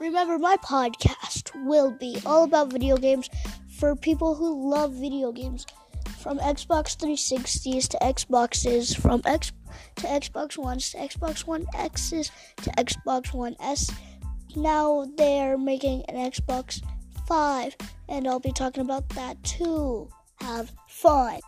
Remember, my podcast will be all about video games for people who love video games. From Xbox 360s to Xboxes, from X to Xbox Ones to Xbox One X's to Xbox One S. Now they're making an Xbox 5, and I'll be talking about that too. Have fun.